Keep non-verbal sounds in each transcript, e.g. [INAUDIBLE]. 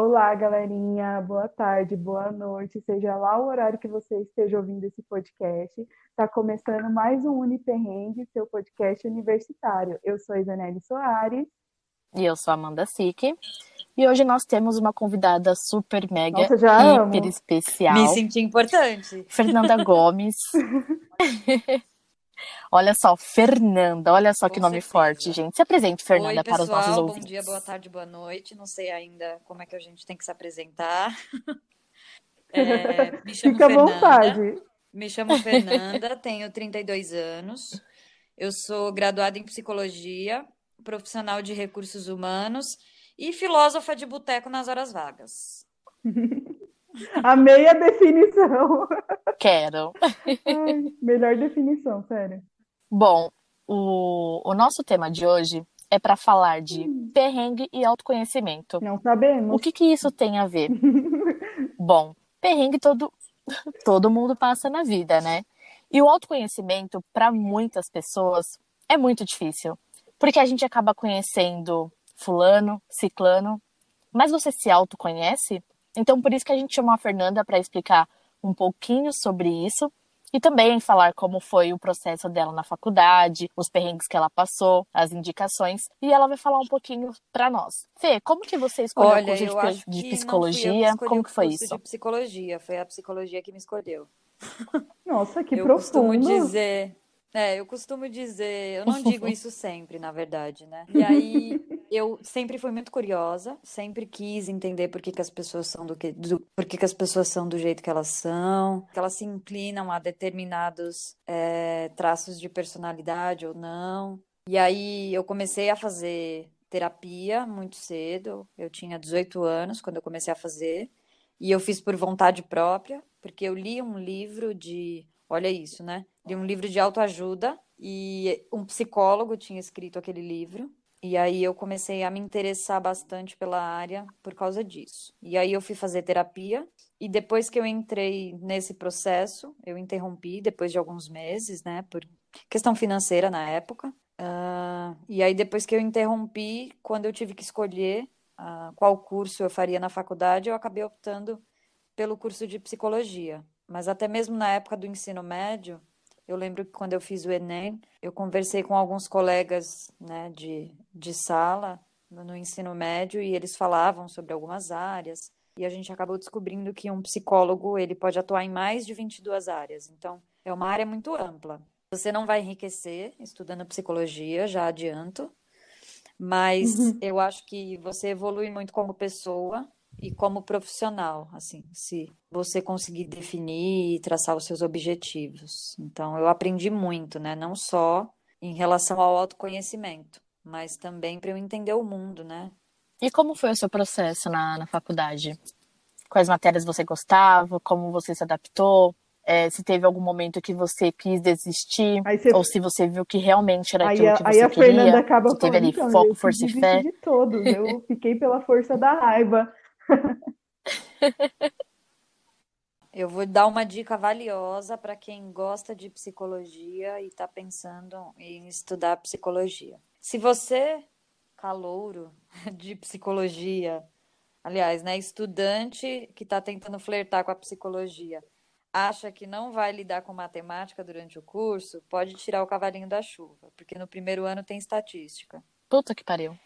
Olá, galerinha. Boa tarde, boa noite, seja lá o horário que você esteja ouvindo esse podcast. Está começando mais um Uniperrengue, seu podcast universitário. Eu sou Isanelli Soares. E eu sou Amanda Sique. E hoje nós temos uma convidada super mega Nossa, já hiper amo. especial. Me senti importante. Fernanda Gomes. [LAUGHS] olha só, Fernanda, olha só que Com nome certeza. forte, gente. Se apresente, Fernanda, Oi, para os nossos pessoal. Bom ouvintes. dia, boa tarde, boa noite. Não sei ainda como é que a gente tem que se apresentar. [LAUGHS] É, me chamo Fica à Fernanda. vontade. Me chamo Fernanda, tenho 32 anos. Eu sou graduada em psicologia, profissional de recursos humanos e filósofa de boteco nas horas vagas. [LAUGHS] Amei a definição. Quero. Ai, melhor definição, sério. Bom, o, o nosso tema de hoje é para falar de Hum. perrengue e autoconhecimento. Não sabemos. O que que isso tem a ver? [LAUGHS] Bom, perrengue todo, todo mundo passa na vida, né? E o autoconhecimento, para muitas pessoas, é muito difícil. Porque a gente acaba conhecendo fulano, ciclano, mas você se autoconhece? Então, por isso que a gente chamou a Fernanda para explicar um pouquinho sobre isso e também falar como foi o processo dela na faculdade, os perrengues que ela passou, as indicações, e ela vai falar um pouquinho para nós. Fê, como que você escolheu o Olha, curso eu de, acho de que psicologia? eu como o que foi curso isso? de psicologia, foi a psicologia que me escolheu. Nossa, que eu profundo. costumo dizer, é, eu costumo dizer, eu não digo [LAUGHS] isso sempre, na verdade, né? E aí eu sempre fui muito curiosa, sempre quis entender por que que as pessoas são do que, do, por que que as pessoas são do jeito que elas são, que elas se inclinam a determinados é, traços de personalidade ou não. E aí eu comecei a fazer terapia muito cedo, eu tinha 18 anos quando eu comecei a fazer. E eu fiz por vontade própria, porque eu li um livro de. Olha isso, né? Li um livro de autoajuda e um psicólogo tinha escrito aquele livro. E aí eu comecei a me interessar bastante pela área por causa disso. E aí eu fui fazer terapia. E depois que eu entrei nesse processo, eu interrompi depois de alguns meses, né? Por questão financeira na época. Ah, e aí depois que eu interrompi, quando eu tive que escolher ah, qual curso eu faria na faculdade, eu acabei optando pelo curso de psicologia. Mas até mesmo na época do ensino médio, eu lembro que quando eu fiz o Enem, eu conversei com alguns colegas, né, de, de sala no, no ensino médio e eles falavam sobre algumas áreas. E a gente acabou descobrindo que um psicólogo, ele pode atuar em mais de 22 áreas. Então, é uma área muito ampla. Você não vai enriquecer estudando psicologia, já adianto, mas eu acho que você evolui muito como pessoa e como profissional, assim, se você conseguir definir e traçar os seus objetivos. Então, eu aprendi muito, né? Não só em relação ao autoconhecimento, mas também para eu entender o mundo, né? E como foi o seu processo na, na faculdade? Quais matérias você gostava? Como você se adaptou? É, se teve algum momento que você quis desistir? Aí você- Ou se você viu que realmente era Aí, aquilo a, que aí você a Fernanda queria? acaba Você teve ali então, foco, força e fé? de todos. Eu [LAUGHS] fiquei pela força da raiva. [LAUGHS] Eu vou dar uma dica valiosa para quem gosta de psicologia e está pensando em estudar psicologia. Se você, calouro [LAUGHS] de psicologia, aliás, né, estudante que está tentando flertar com a psicologia, acha que não vai lidar com matemática durante o curso, pode tirar o cavalinho da chuva, porque no primeiro ano tem estatística. Puta que pariu.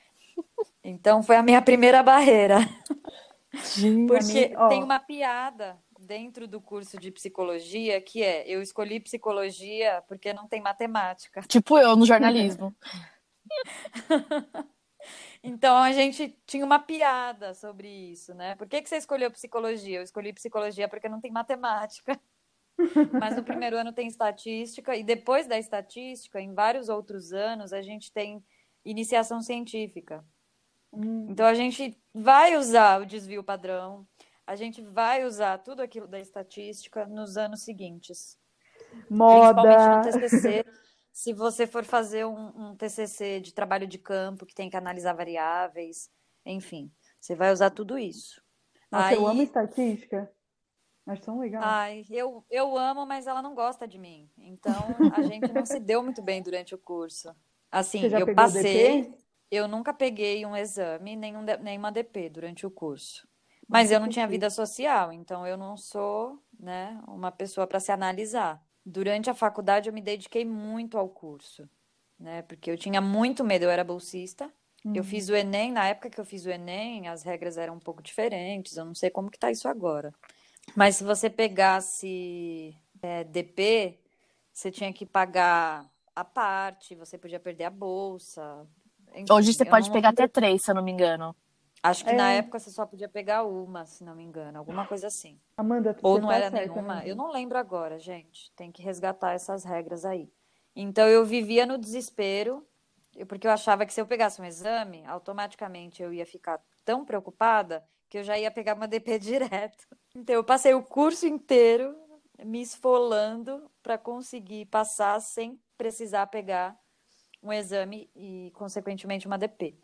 Então foi a minha primeira barreira. [LAUGHS] Gente. Porque tem uma piada dentro do curso de psicologia que é: eu escolhi psicologia porque não tem matemática. Tipo eu no jornalismo. [LAUGHS] Então a gente tinha uma piada sobre isso, né? Por que que você escolheu psicologia? Eu escolhi psicologia porque não tem matemática. [LAUGHS] Mas no primeiro ano tem estatística, e depois da estatística, em vários outros anos, a gente tem iniciação científica. Hum. Então a gente vai usar o desvio padrão, a gente vai usar tudo aquilo da estatística nos anos seguintes. Principalmente no Moda. TCC, [LAUGHS] se você for fazer um, um TCC de trabalho de campo que tem que analisar variáveis, enfim, você vai usar tudo isso. Nossa, eu Aí- amo estatística. Acho tão legal. Ai, eu, eu amo, mas ela não gosta de mim. Então a gente não se deu muito bem durante o curso. Assim, eu passei, DP? Eu nunca peguei um exame, nenhum, de- nenhuma DP durante o curso. Mas eu não tinha vida social, então eu não sou, né, uma pessoa para se analisar. Durante a faculdade eu me dediquei muito ao curso, né? Porque eu tinha muito medo, eu era bolsista. Uhum. Eu fiz o ENEM, na época que eu fiz o ENEM, as regras eram um pouco diferentes, eu não sei como que tá isso agora. Mas se você pegasse é, DP, você tinha que pagar a parte, você podia perder a bolsa. Enfim, Hoje você pode pegar até três, se eu não me engano. Acho que é. na época você só podia pegar uma, se não me engano, alguma coisa assim. Amanda, Ou não tá era nenhuma. Né? Eu não lembro agora, gente. Tem que resgatar essas regras aí. Então eu vivia no desespero, porque eu achava que se eu pegasse um exame, automaticamente eu ia ficar tão preocupada que eu já ia pegar uma [LAUGHS] DP direto. Então eu passei o curso inteiro me esfolando para conseguir passar sem precisar pegar um exame e, consequentemente, uma DP.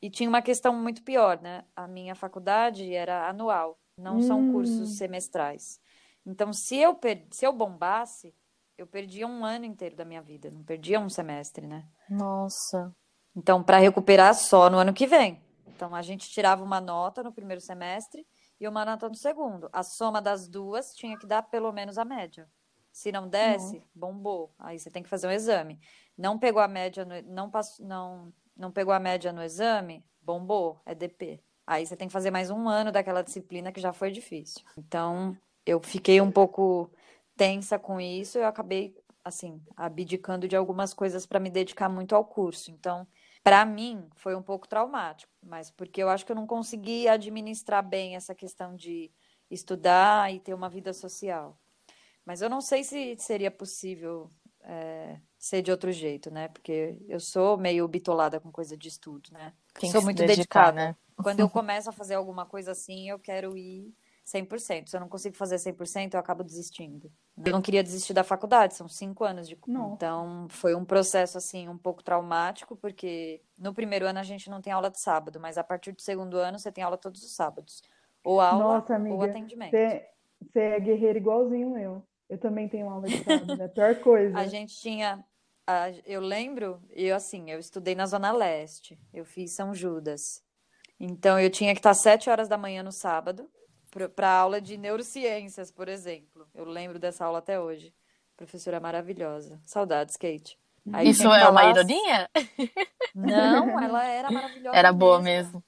E tinha uma questão muito pior, né? A minha faculdade era anual, não hum. são cursos semestrais. Então, se eu, per... se eu bombasse, eu perdia um ano inteiro da minha vida, não perdia um semestre, né? Nossa. Então, para recuperar só no ano que vem. Então, a gente tirava uma nota no primeiro semestre e uma nota no segundo. A soma das duas tinha que dar pelo menos a média. Se não desse, bombou. Aí você tem que fazer um exame. Não pegou a média, no, não, passou, não, não pegou a média no exame, bombou, é DP. Aí você tem que fazer mais um ano daquela disciplina que já foi difícil. Então, eu fiquei um pouco tensa com isso, eu acabei assim, abdicando de algumas coisas para me dedicar muito ao curso. Então, para mim foi um pouco traumático, mas porque eu acho que eu não consegui administrar bem essa questão de estudar e ter uma vida social. Mas eu não sei se seria possível é, ser de outro jeito, né? Porque eu sou meio bitolada com coisa de estudo, né? Tem sou muito dedicar, dedicada. Né? Quando eu [LAUGHS] começo a fazer alguma coisa assim, eu quero ir 100%. Se eu não consigo fazer 100%, eu acabo desistindo. Eu não queria desistir da faculdade, são cinco anos de. Não. Então, foi um processo, assim, um pouco traumático, porque no primeiro ano a gente não tem aula de sábado, mas a partir do segundo ano você tem aula todos os sábados. Ou aula Nossa, amiga, ou atendimento. Você é guerreira igualzinho eu. Eu também tenho aula de [LAUGHS] sábado, é a pior coisa. a gente tinha. A, eu lembro, eu assim, eu estudei na Zona Leste, eu fiz São Judas. Então eu tinha que estar sete horas da manhã no sábado para aula de neurociências, por exemplo. Eu lembro dessa aula até hoje. Professora maravilhosa. Saudades, Kate. Aí Isso é uma ironia? Não, ela era [LAUGHS] maravilhosa. Era boa mesmo.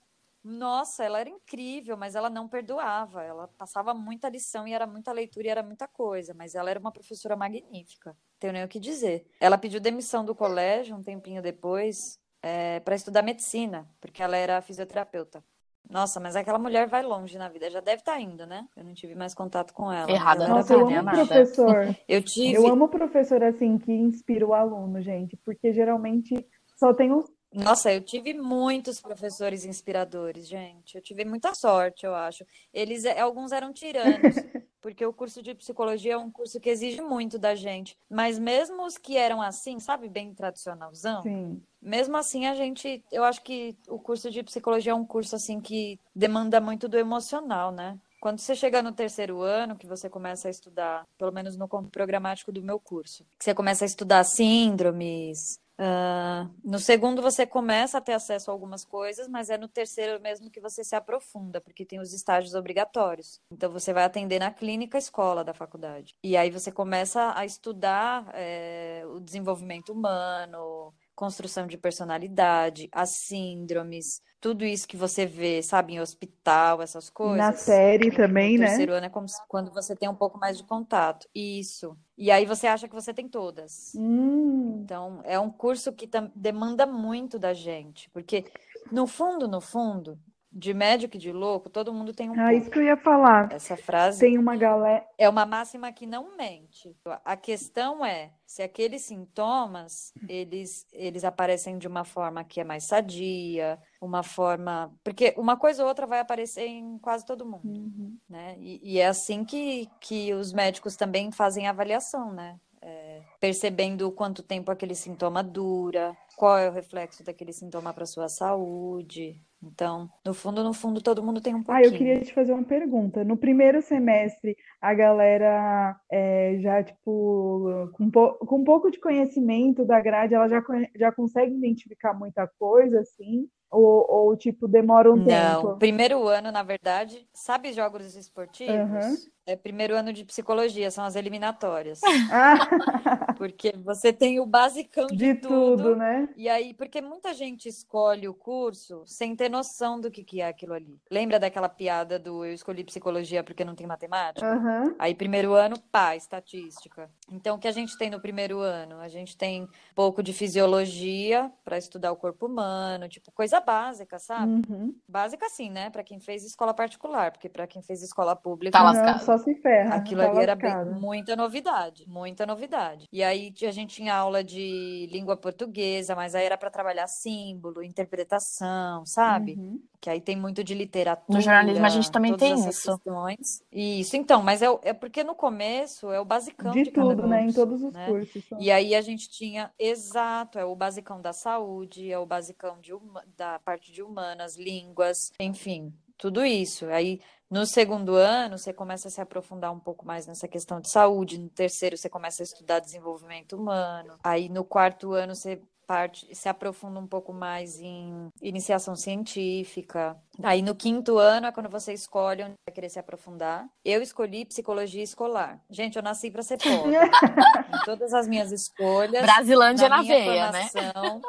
Nossa, ela era incrível, mas ela não perdoava. Ela passava muita lição e era muita leitura e era muita coisa. Mas ela era uma professora magnífica. Tenho nem o que dizer. Ela pediu demissão do colégio um tempinho depois é, para estudar medicina, porque ela era fisioterapeuta. Nossa, mas aquela mulher vai longe na vida. Já deve estar tá indo, né? Eu não tive mais contato com ela. Errada, não Nossa, eu amo nada. professor. [LAUGHS] Eu tive. Eu amo professor assim que inspira o aluno, gente, porque geralmente só tem uns nossa, eu tive muitos professores inspiradores, gente. Eu tive muita sorte, eu acho. Eles, eh, alguns eram tiranos, [LAUGHS] porque o curso de psicologia é um curso que exige muito da gente. Mas mesmo os que eram assim, sabe, bem tradicionalzão, Sim. mesmo assim a gente, eu acho que o curso de psicologia é um curso assim que demanda muito do emocional, né? Quando você chega no terceiro ano, que você começa a estudar, pelo menos no campo programático do meu curso, que você começa a estudar síndromes, Uh, no segundo você começa a ter acesso a algumas coisas, mas é no terceiro mesmo que você se aprofunda, porque tem os estágios obrigatórios. Então você vai atender na clínica escola da faculdade. E aí você começa a estudar é, o desenvolvimento humano, construção de personalidade, as síndromes, tudo isso que você vê, sabe, em hospital, essas coisas. Na série também, no né? terceiro ano é como se, quando você tem um pouco mais de contato. Isso. E aí você acha que você tem todas. Hum. Então, é um curso que demanda muito da gente, porque no fundo, no fundo, de médico e de louco, todo mundo tem um. Ah, isso que eu ia falar. Essa frase. Tem uma galera. É uma máxima que não mente. A questão é se aqueles sintomas eles, eles aparecem de uma forma que é mais sadia, uma forma. Porque uma coisa ou outra vai aparecer em quase todo mundo. Uhum. Né? E, e, é assim que, que os médicos também fazem a avaliação, né? É, percebendo quanto tempo aquele sintoma dura, qual é o reflexo daquele sintoma para sua saúde. Então, no fundo, no fundo, todo mundo tem um pouquinho. Ah, eu queria te fazer uma pergunta. No primeiro semestre, a galera é, já, tipo, com, com um pouco de conhecimento da grade, ela já, já consegue identificar muita coisa, assim? Ou, ou tipo, demora um Não, tempo? primeiro ano, na verdade, sabe jogos esportivos? Aham. É primeiro ano de psicologia, são as eliminatórias. [LAUGHS] Porque você tem o basicão de, de tudo, né? E aí, porque muita gente escolhe o curso sem ter noção do que, que é aquilo ali. Lembra daquela piada do eu escolhi psicologia porque não tem matemática? Aham. Aí, primeiro ano, pá, estatística. Então, o que a gente tem no primeiro ano? A gente tem um pouco de fisiologia para estudar o corpo humano, tipo, coisa básica, sabe? Uhum. Básica, assim, né? Para quem fez escola particular, porque para quem fez escola pública. Tá Não, lascado. só se ferra. Aquilo tá ali era bem- muita novidade, muita novidade. E aí a gente tinha aula de língua portuguesa, mas aí era para trabalhar símbolo, interpretação, sabe? Uhum. Que aí tem muito de literatura. No jornalismo a gente também tem isso. questões. Isso, então, mas é, é porque no começo é o basicão De de cada tudo, né? Em curso, todos os né? cursos. são. E aí a gente tinha, exato, é o basicão da saúde, é o basicão de da parte de humanas, línguas, enfim, tudo isso. Aí no segundo ano você começa a se aprofundar um pouco mais nessa questão de saúde, no terceiro você começa a estudar desenvolvimento humano, aí no quarto ano você parte, se aprofunda um pouco mais em iniciação científica. Aí no quinto ano é quando você escolhe onde vai querer se aprofundar. Eu escolhi psicologia escolar. Gente, eu nasci para ser pobre. [LAUGHS] Em todas as minhas escolhas, Brasilândia na minha veia, né? formação,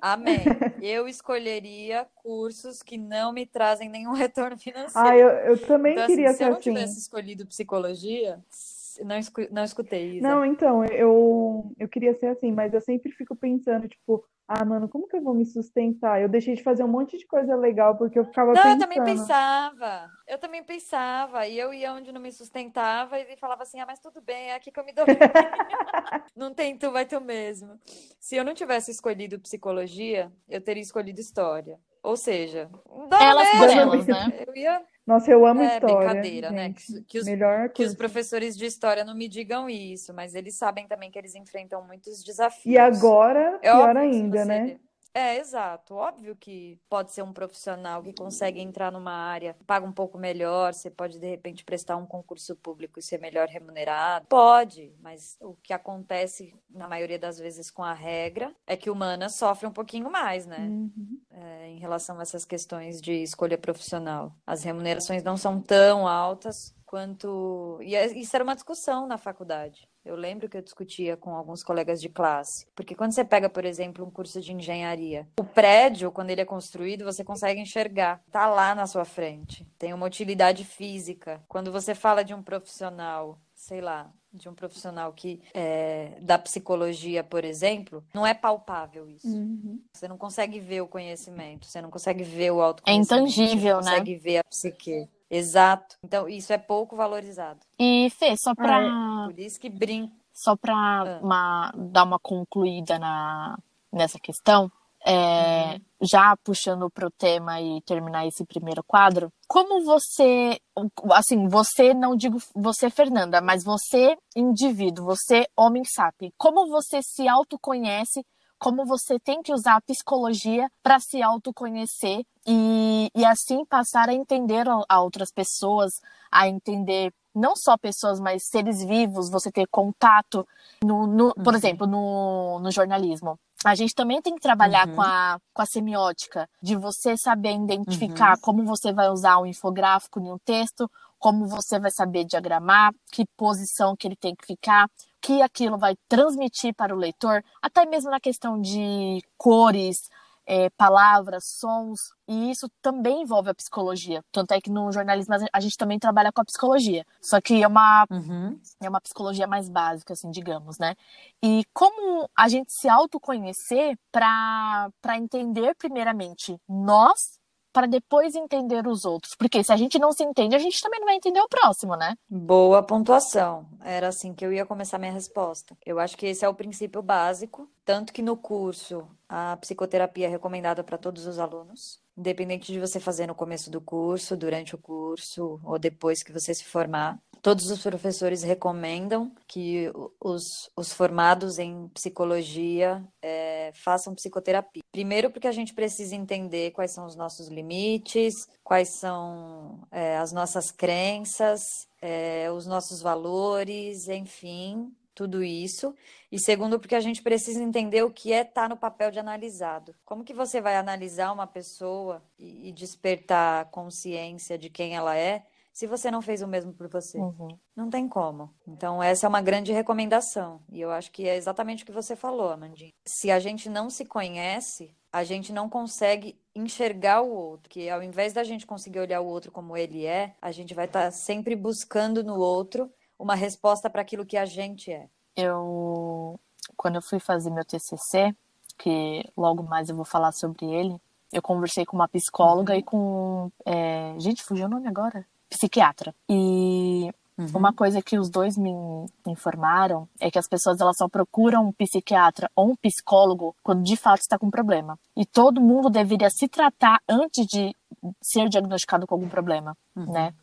Amém. Eu escolheria cursos que não me trazem nenhum [LAUGHS] retorno financeiro. Ah, eu, eu também Então, assim, queria se ser eu não assim. tivesse escolhido psicologia, não, escu- não escutei, Isa. Não, então, eu, eu queria ser assim, mas eu sempre fico pensando, tipo, ah, mano, como que eu vou me sustentar? Eu deixei de fazer um monte de coisa legal porque eu ficava Não, eu pensando. também pensava. Eu também pensava. E eu ia onde não me sustentava e falava assim: ah, mas tudo bem, é aqui que eu me dou bem. [LAUGHS] Não tem tu, vai tu mesmo. Se eu não tivesse escolhido psicologia, eu teria escolhido história. Ou seja, dá Elas por elas, né? Eu ia. Nossa, eu amo É, história, brincadeira, né? Que, que os, Melhor que os professores de história não me digam isso, mas eles sabem também que eles enfrentam muitos desafios. E agora, É pior ainda, né? É, exato. Óbvio que pode ser um profissional que consegue entrar numa área, paga um pouco melhor, você pode de repente prestar um concurso público e ser melhor remunerado. Pode, mas o que acontece na maioria das vezes com a regra é que humanas sofre um pouquinho mais, né? Uhum. É, em relação a essas questões de escolha profissional. As remunerações não são tão altas quanto. E é- isso era uma discussão na faculdade. Eu lembro que eu discutia com alguns colegas de classe. Porque quando você pega, por exemplo, um curso de engenharia, o prédio, quando ele é construído, você consegue enxergar. Tá lá na sua frente. Tem uma utilidade física. Quando você fala de um profissional, sei lá, de um profissional que é, da psicologia, por exemplo, não é palpável isso. Uhum. Você não consegue ver o conhecimento, você não consegue ver o autoconhecimento, É intangível, você né? não consegue ver a psique. Exato. Então, isso é pouco valorizado. E Fê, só Ah, pra, Por isso que brinca. só pra Ah. dar uma concluída na, nessa questão, é, Uhum. já puxando pro tema e terminar esse primeiro quadro, como você, assim, você, não digo você, Fernanda, mas você, indivíduo, você, homem sapiens, como você se autoconhece, como você tem que usar a psicologia para se autoconhecer e, e assim passar a entender a, outras pessoas, a entender não só pessoas, mas seres vivos, você ter contato, no, no- por Uhum. exemplo, no, no jornalismo. A gente também tem que trabalhar Uhum. com, a, com a semiótica, de você saber identificar Uhum. como você vai usar um infográfico em um texto, como você vai saber diagramar, que posição que ele tem que ficar, que aquilo vai transmitir para o leitor, até mesmo na questão de cores, é, palavras, sons, e isso também envolve a psicologia. Tanto é que no jornalismo a gente também trabalha com a psicologia, só que é uma Uhum. é uma psicologia mais básica, assim, digamos, né? E como a gente se autoconhecer para entender primeiramente nós, para depois entender os outros. Porque se a gente não se entende, a gente também não vai entender o próximo, né? Boa pontuação. Era assim que eu ia começar minha resposta. Eu acho que esse é o princípio básico, tanto que no curso a psicoterapia é recomendada para todos os alunos, independente de você fazer no começo do curso, durante o curso ou depois que você se formar. Todos os professores recomendam que os, os formados em psicologia eh, façam psicoterapia. Primeiro, porque a gente precisa entender quais são os nossos limites, quais são eh, as nossas crenças, eh, os nossos valores, enfim, tudo isso. E segundo, porque a gente precisa entender o que é estar tá no papel de analisado. Como que você vai analisar uma pessoa e, e despertar consciência de quem ela é se você não fez o mesmo por você? Uhum. Não tem como. Então, essa é uma grande recomendação. E eu acho que é exatamente o que você falou, Amandinha. Se a gente não se conhece, a gente não consegue enxergar o outro, que ao invés da gente conseguir olhar o outro como ele é, a gente vai estar tá sempre buscando no outro uma resposta para aquilo que a gente é. Eu, quando eu fui fazer meu TCC, que logo mais eu vou falar sobre ele, eu conversei com uma psicóloga uhum. e com. É... Gente, fugiu o nome agora? Psiquiatra. E Uhum. Uma coisa que os dois me informaram é que as pessoas elas só procuram um psiquiatra ou um psicólogo quando de fato está com problema. E todo mundo deveria se tratar antes de ser diagnosticado com algum problema, uhum. né?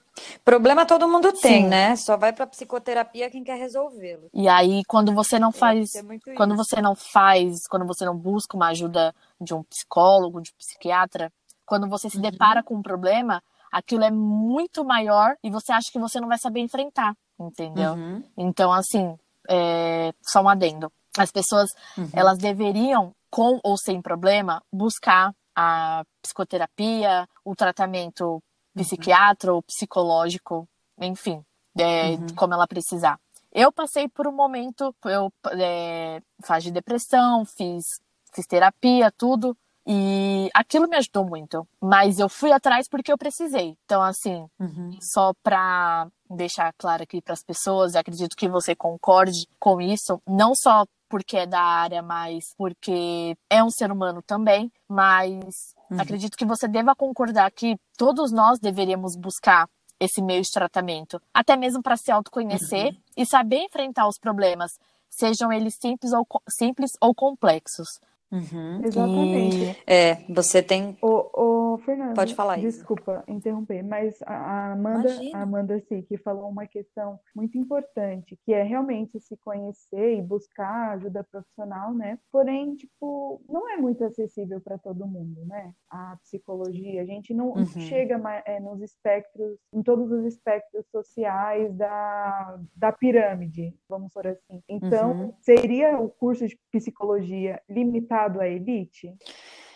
Problema todo mundo tem, Sim. né? Só vai para psicoterapia quem quer resolvê-lo. E aí quando você não faz, quando isso. você não faz, quando você não busca uma ajuda de um psicólogo, de um psiquiatra, quando você se uhum. depara com um problema, aquilo é muito maior e você acha que você não vai saber enfrentar, entendeu? Uhum. Então, assim, é... só um adendo. As pessoas, uhum. elas deveriam, com ou sem problema, buscar a psicoterapia, o tratamento uhum. psiquiatra ou psicológico, enfim, é, uhum. como ela precisar. Eu passei por um momento, eu é, faz de depressão, fiz, fiz terapia, tudo. E aquilo me ajudou muito. Mas eu fui atrás porque eu precisei. Então, assim, uhum. só pra deixar claro aqui para as pessoas, e acredito que você concorde com isso, não só porque é da área, mas porque é um ser humano também, mas uhum. acredito que você deva concordar que todos nós deveríamos buscar esse meio de tratamento, até mesmo para se autoconhecer uhum. e saber enfrentar os problemas, sejam eles simples ou, simples ou complexos. Uhum. Exatamente. E... É, você tem. O, o Fernando, pode falar isso. Desculpa interromper, mas a Amanda, a Amanda sim, que falou uma questão muito importante, que é realmente se conhecer e buscar ajuda profissional, né? Porém, tipo, não é muito acessível para todo mundo, né? A psicologia, a gente não uhum. chega é, nos espectros, em todos os espectros sociais da, da pirâmide, vamos por assim. Então, uhum. seria o curso de psicologia limitado voltado à elite?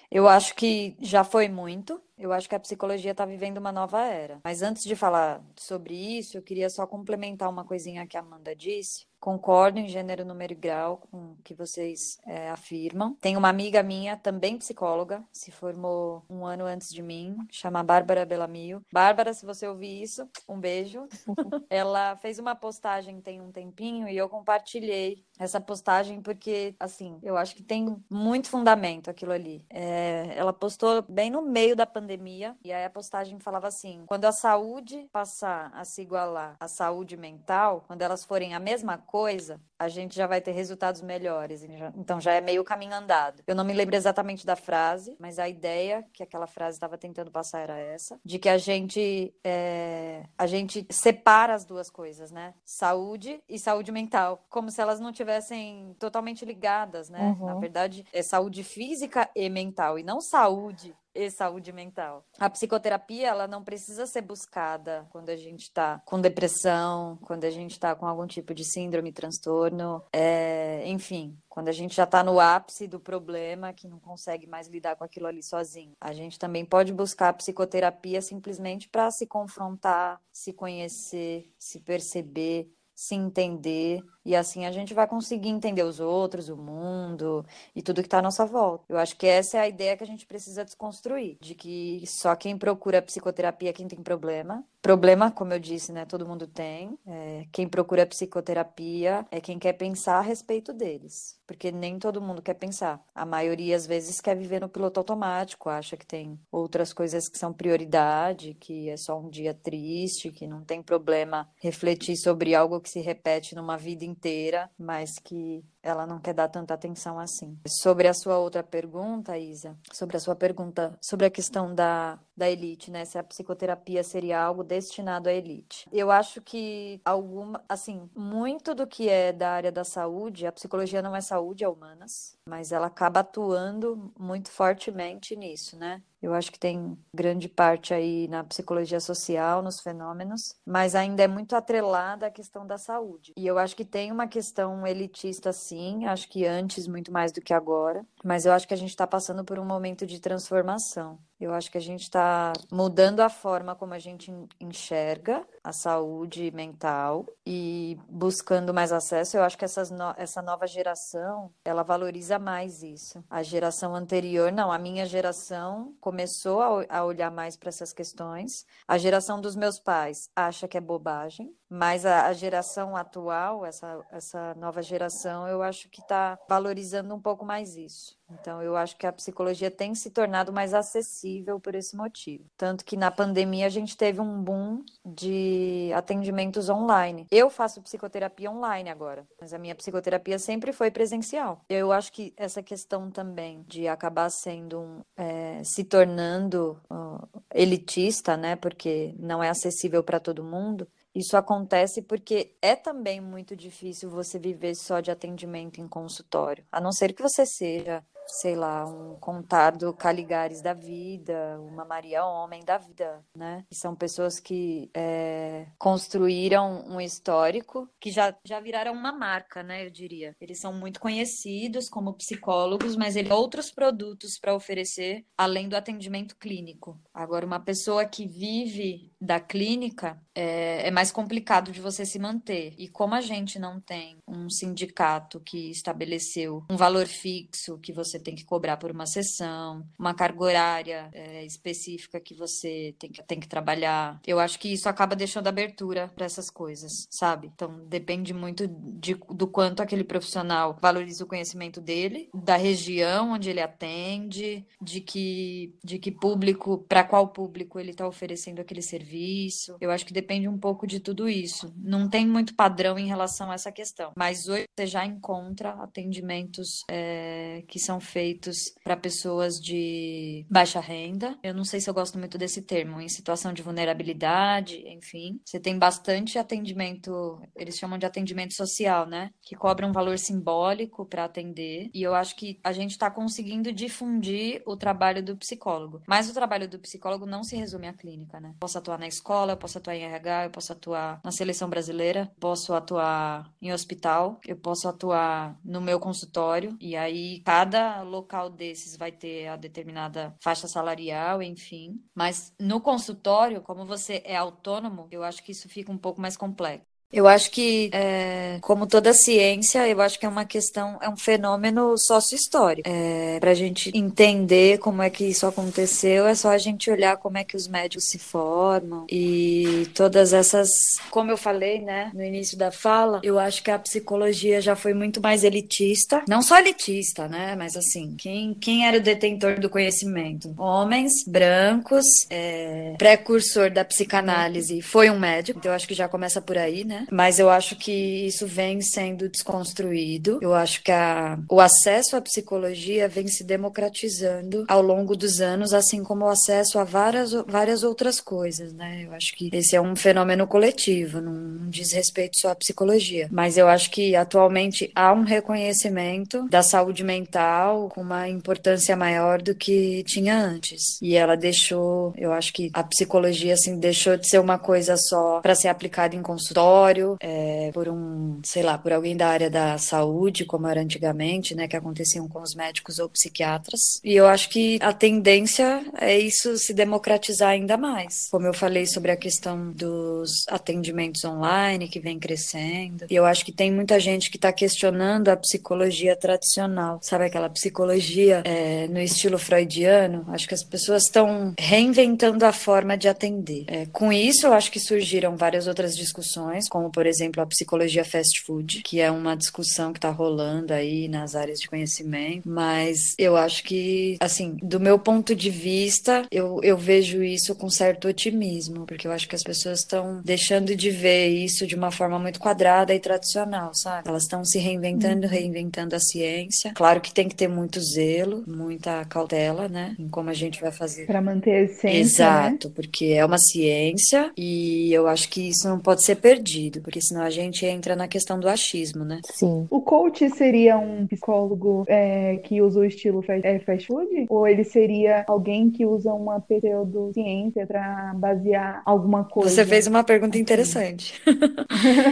Eu acho que já foi muito. Eu acho que a psicologia está vivendo uma nova era. Mas antes de falar sobre isso, eu queria só complementar uma coisinha que a Amanda disse. Concordo em gênero, número e grau com o que vocês é, afirmam. Tem uma amiga minha, também psicóloga, se formou um ano antes de mim, chama Bárbara Belamio. Bárbara, se você ouvir isso, um beijo. [LAUGHS] Ela fez uma postagem tem um tempinho e eu compartilhei essa postagem porque, assim, eu acho que tem muito fundamento aquilo ali. É, ela postou bem no meio da pandemia pandemia, e aí a postagem falava assim: quando a saúde passar a se igualar à saúde mental, quando elas forem a mesma coisa, a gente já vai ter resultados melhores. Então já é meio caminho andado. Eu não me lembro exatamente da frase, mas a ideia que aquela frase estava tentando passar era essa: de que a gente é, a gente separa as duas coisas, né? Saúde e saúde mental, como se elas não tivessem totalmente ligadas, né? Uhum. Na verdade, é saúde física e mental e não saúde e saúde mental. A psicoterapia, ela não precisa ser buscada quando a gente está com depressão, quando a gente está com algum tipo de síndrome, transtorno, é, enfim, quando a gente já está no ápice do problema, que não consegue mais lidar com aquilo ali sozinho. A gente também pode buscar a psicoterapia simplesmente para se confrontar, se conhecer, se perceber, se entender e assim a gente vai conseguir entender os outros, o mundo e tudo que está à nossa volta. Eu acho que essa é a ideia que a gente precisa desconstruir, de que só quem procura psicoterapia é quem tem problema. Problema, como eu disse, né? Todo mundo tem. É, quem procura psicoterapia é quem quer pensar a respeito deles, porque nem todo mundo quer pensar. A maioria às vezes quer viver no piloto automático, acha que tem outras coisas que são prioridade, que é só um dia triste, que não tem problema refletir sobre algo que se repete numa vida inteira, mas que ela não quer dar tanta atenção assim. Sobre a sua outra pergunta, Isa, sobre a sua pergunta sobre a questão da, da elite, né? Se a psicoterapia seria algo destinado à elite. Eu acho que alguma, assim, muito do que é da área da saúde, a psicologia não é saúde, é humanas, mas ela acaba atuando muito fortemente nisso, né? Eu acho que tem grande parte aí na psicologia social, nos fenômenos, mas ainda é muito atrelada à questão da saúde. E eu acho que tem uma questão elitista, sim, acho que antes muito mais do que agora, mas eu acho que a gente está passando por um momento de transformação. Eu acho que a gente está mudando a forma como a gente enxerga a saúde mental e buscando mais acesso. Eu acho que no... essa nova geração, ela valoriza mais isso. A geração anterior, não, a minha geração começou a, a olhar mais para essas questões. A geração dos meus pais acha que é bobagem, mas a, a geração atual, essa, essa nova geração, eu acho que está valorizando um pouco mais isso. Então, eu acho que a psicologia tem se tornado mais acessível por esse motivo. Tanto que na pandemia a gente teve um boom de atendimentos online. Eu faço psicoterapia online agora, mas a minha psicoterapia sempre foi presencial. Eu acho que essa questão também de acabar sendo um, é, se tornando uh, elitista, né, porque não é acessível para todo mundo, isso acontece porque é também muito difícil você viver só de atendimento em consultório, a não ser que você seja sei lá, um Contardo Caligares da vida, uma Maria Homem da vida, né? E são pessoas que é, construíram um histórico que já, já viraram uma marca, né? Eu diria. Eles são muito conhecidos como psicólogos, mas ele outros produtos para oferecer além do atendimento clínico. Agora, uma pessoa que vive da clínica é, é mais complicado de você se manter. E como a gente não tem um sindicato que estabeleceu um valor fixo que você tem que cobrar por uma sessão, uma carga horária é, específica que você tem que, tem que trabalhar. Eu acho que isso acaba deixando abertura para essas coisas, sabe? Então depende muito de, do quanto aquele profissional valoriza o conhecimento dele, da região onde ele atende, de que, de que público, para qual público ele está oferecendo aquele serviço. Eu acho que depende um pouco de tudo isso. Não tem muito padrão em relação a essa questão, mas hoje você já encontra atendimentos é, que são feitos para pessoas de baixa renda. Eu não sei se eu gosto muito desse termo, em situação de vulnerabilidade, enfim. Você tem bastante atendimento, eles chamam de atendimento social, né? Que cobra um valor simbólico para atender. E eu acho que a gente está conseguindo difundir o trabalho do psicólogo. Mas o trabalho do psicólogo não se resume à clínica, né? Posso atuar na escola, eu posso atuar em RH, eu posso atuar na seleção brasileira, posso atuar em hospital, eu posso atuar no meu consultório. E aí, cada local desses vai ter a determinada faixa salarial, enfim. Mas no consultório, como você é autônomo, eu acho que isso fica um pouco mais complexo. Eu acho que, é, como toda ciência, eu acho que é uma questão, é um fenômeno sócio-histórico. É, Para a gente entender como é que isso aconteceu, é só a gente olhar como é que os médicos se formam e todas essas. Como eu falei, né, no início da fala, eu acho que a psicologia já foi muito mais elitista. Não só elitista, né, mas assim, quem, quem era o detentor do conhecimento? Homens, brancos, é, precursor da psicanálise foi um médico, então eu acho que já começa por aí, né? Mas eu acho que isso vem sendo desconstruído. Eu acho que a, o acesso à psicologia vem se democratizando ao longo dos anos, assim como o acesso a várias, várias outras coisas, né? Eu acho que esse é um fenômeno coletivo, não diz respeito só à psicologia. Mas eu acho que atualmente há um reconhecimento da saúde mental com uma importância maior do que tinha antes. E ela deixou, eu acho que a psicologia assim deixou de ser uma coisa só para ser aplicada em consultório é, por um, sei lá, por alguém da área da saúde, como era antigamente, né, que aconteciam com os médicos ou psiquiatras. E eu acho que a tendência é isso se democratizar ainda mais. Como eu falei sobre a questão dos atendimentos online que vem crescendo. E eu acho que tem muita gente que está questionando a psicologia tradicional, sabe aquela psicologia é, no estilo freudiano? Acho que as pessoas estão reinventando a forma de atender. É, com isso, eu acho que surgiram várias outras discussões, como por exemplo a psicologia fast food, que é uma discussão que está rolando aí nas áreas de conhecimento, mas eu acho que, assim, do meu ponto de vista, eu, eu vejo isso com certo otimismo, porque eu acho que as pessoas estão deixando de ver isso de uma forma muito quadrada e tradicional, sabe? Elas estão se reinventando, uhum. reinventando a ciência. Claro que tem que ter muito zelo, muita cautela, né, em como a gente vai fazer. Para manter a essência. Exato, né? porque é uma ciência e eu acho que isso não pode ser perdido indivíduo, porque senão a gente entra na questão do achismo, né? Sim. O coach seria um psicólogo é, que usa o estilo fast, é, fast food? Ou ele seria alguém que usa uma pseudociência para basear alguma coisa? Você fez uma pergunta interessante. [LAUGHS]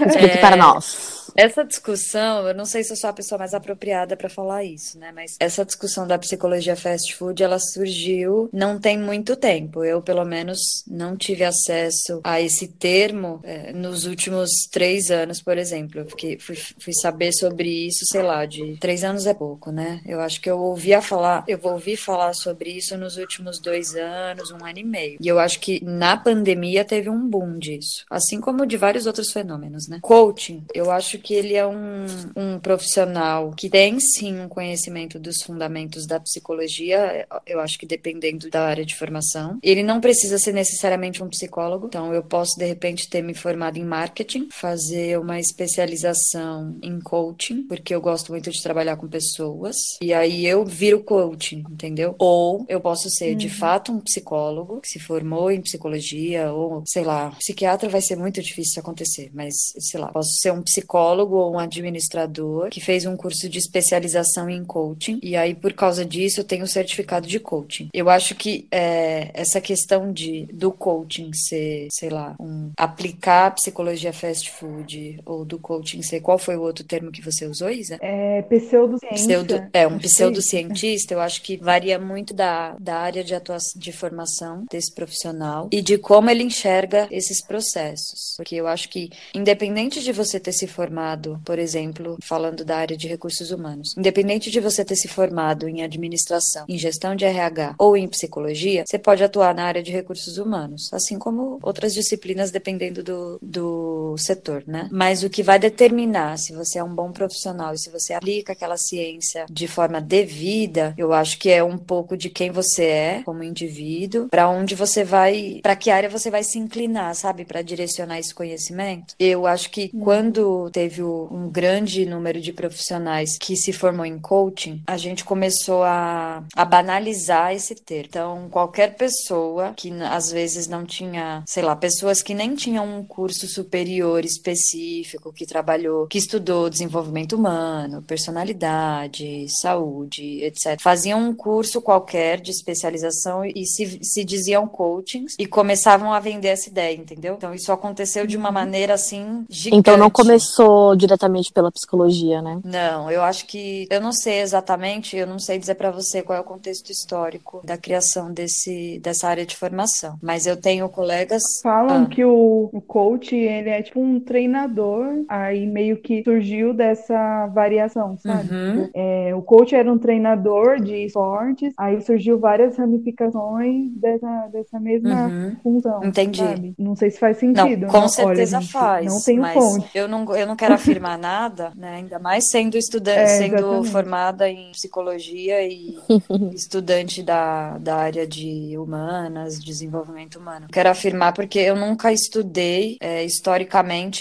Explique é... para nós. Essa discussão, eu não sei se eu sou a pessoa mais apropriada para falar isso, né? Mas essa discussão da psicologia fast food, ela surgiu não tem muito tempo. Eu, pelo menos, não tive acesso a esse termo é, nos últimos três anos, por exemplo. Eu fiquei, fui, fui saber sobre isso, sei lá, de três anos é pouco, né? Eu acho que eu ouvia falar, eu vou ouvir falar sobre isso nos últimos dois anos, um ano e meio. E eu acho que na pandemia teve um boom disso, assim como de vários outros fenômenos, né? Coaching, eu acho que ele é um, um profissional que tem sim um conhecimento dos fundamentos da psicologia, eu acho que dependendo da área de formação. Ele não precisa ser necessariamente um psicólogo, então eu posso de repente ter me formado em marketing, fazer uma especialização em coaching, porque eu gosto muito de trabalhar com pessoas, e aí eu viro coaching, entendeu? Ou eu posso ser uhum. de fato um psicólogo que se formou em psicologia, ou sei lá, psiquiatra vai ser muito difícil acontecer, mas sei lá, posso ser um psicólogo ou um administrador que fez um curso de especialização em coaching e aí por causa disso eu tenho o certificado de coaching. Eu acho que é, essa questão de do coaching ser, sei lá, um, aplicar a psicologia fast food ou do coaching ser qual foi o outro termo que você usou, Isa? É pseudociência. Pseudo, é um pseudocientista. Eu acho que varia muito da, da área de atuação de formação desse profissional e de como ele enxerga esses processos, porque eu acho que independente de você ter se formado formado, por exemplo, falando da área de recursos humanos, independente de você ter se formado em administração, em gestão de RH ou em psicologia, você pode atuar na área de recursos humanos, assim como outras disciplinas, dependendo do, do setor, né? Mas o que vai determinar se você é um bom profissional e se você aplica aquela ciência de forma devida, eu acho que é um pouco de quem você é como indivíduo, para onde você vai, para que área você vai se inclinar, sabe, para direcionar esse conhecimento. Eu acho que hum. quando teve teve um grande número de profissionais que se formou em coaching, a gente começou a, a banalizar esse termo. Então, qualquer pessoa que às vezes não tinha, sei lá, pessoas que nem tinham um curso superior específico, que trabalhou, que estudou desenvolvimento humano, personalidade, saúde, etc., faziam um curso qualquer de especialização e se, se diziam coachings e começavam a vender essa ideia, entendeu? Então, isso aconteceu de uma uhum. maneira assim gigante. Então, não começou diretamente pela psicologia, né? Não, eu acho que eu não sei exatamente, eu não sei dizer para você qual é o contexto histórico da criação desse dessa área de formação, mas eu tenho colegas falam ah. que o, o coach ele é tipo um treinador, aí meio que surgiu dessa variação, sabe? Uhum. É, o coach era um treinador de esportes, aí surgiu várias ramificações dessa, dessa mesma uhum. função. Entendi. Sabe? Não sei se faz sentido. Não, com não, certeza olha, faz. Não tenho fonte. Eu não, eu não quero quero afirmar nada, né? Ainda mais sendo estudante, é, sendo formada em psicologia e [LAUGHS] estudante da, da área de humanas, desenvolvimento humano. Quero afirmar porque eu nunca estudei é, historicamente